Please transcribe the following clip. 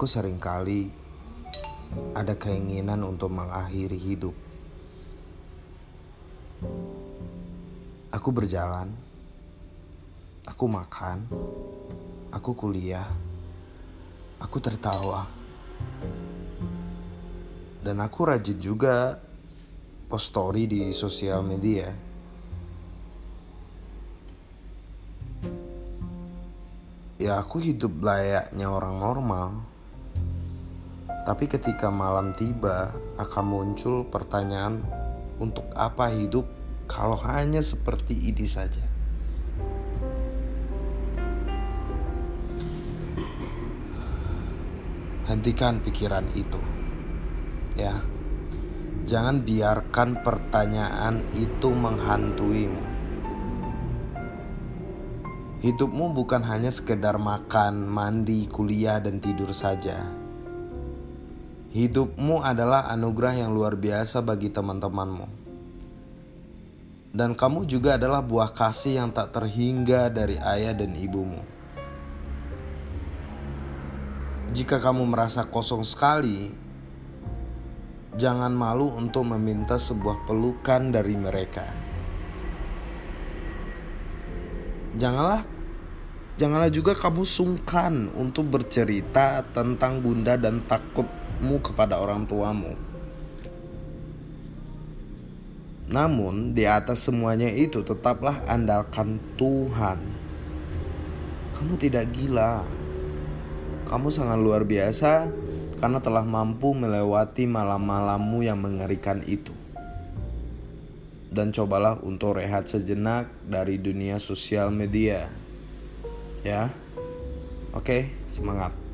Aku sering kali ada keinginan untuk mengakhiri hidup. Aku berjalan, aku makan, aku kuliah, aku tertawa, dan aku rajin juga post story di sosial media. Ya aku hidup layaknya orang normal. Tapi ketika malam tiba akan muncul pertanyaan untuk apa hidup kalau hanya seperti ini saja. Hentikan pikiran itu. Ya. Jangan biarkan pertanyaan itu menghantuimu. Hidupmu bukan hanya sekedar makan, mandi, kuliah, dan tidur saja. Hidupmu adalah anugerah yang luar biasa bagi teman-temanmu. Dan kamu juga adalah buah kasih yang tak terhingga dari ayah dan ibumu. Jika kamu merasa kosong sekali, jangan malu untuk meminta sebuah pelukan dari mereka. Janganlah janganlah juga kamu sungkan untuk bercerita tentang bunda dan takutmu kepada orang tuamu. Namun, di atas semuanya itu tetaplah andalkan Tuhan. Kamu tidak gila. Kamu sangat luar biasa karena telah mampu melewati malam-malammu yang mengerikan itu dan cobalah untuk rehat sejenak dari dunia sosial media. Ya, oke, semangat.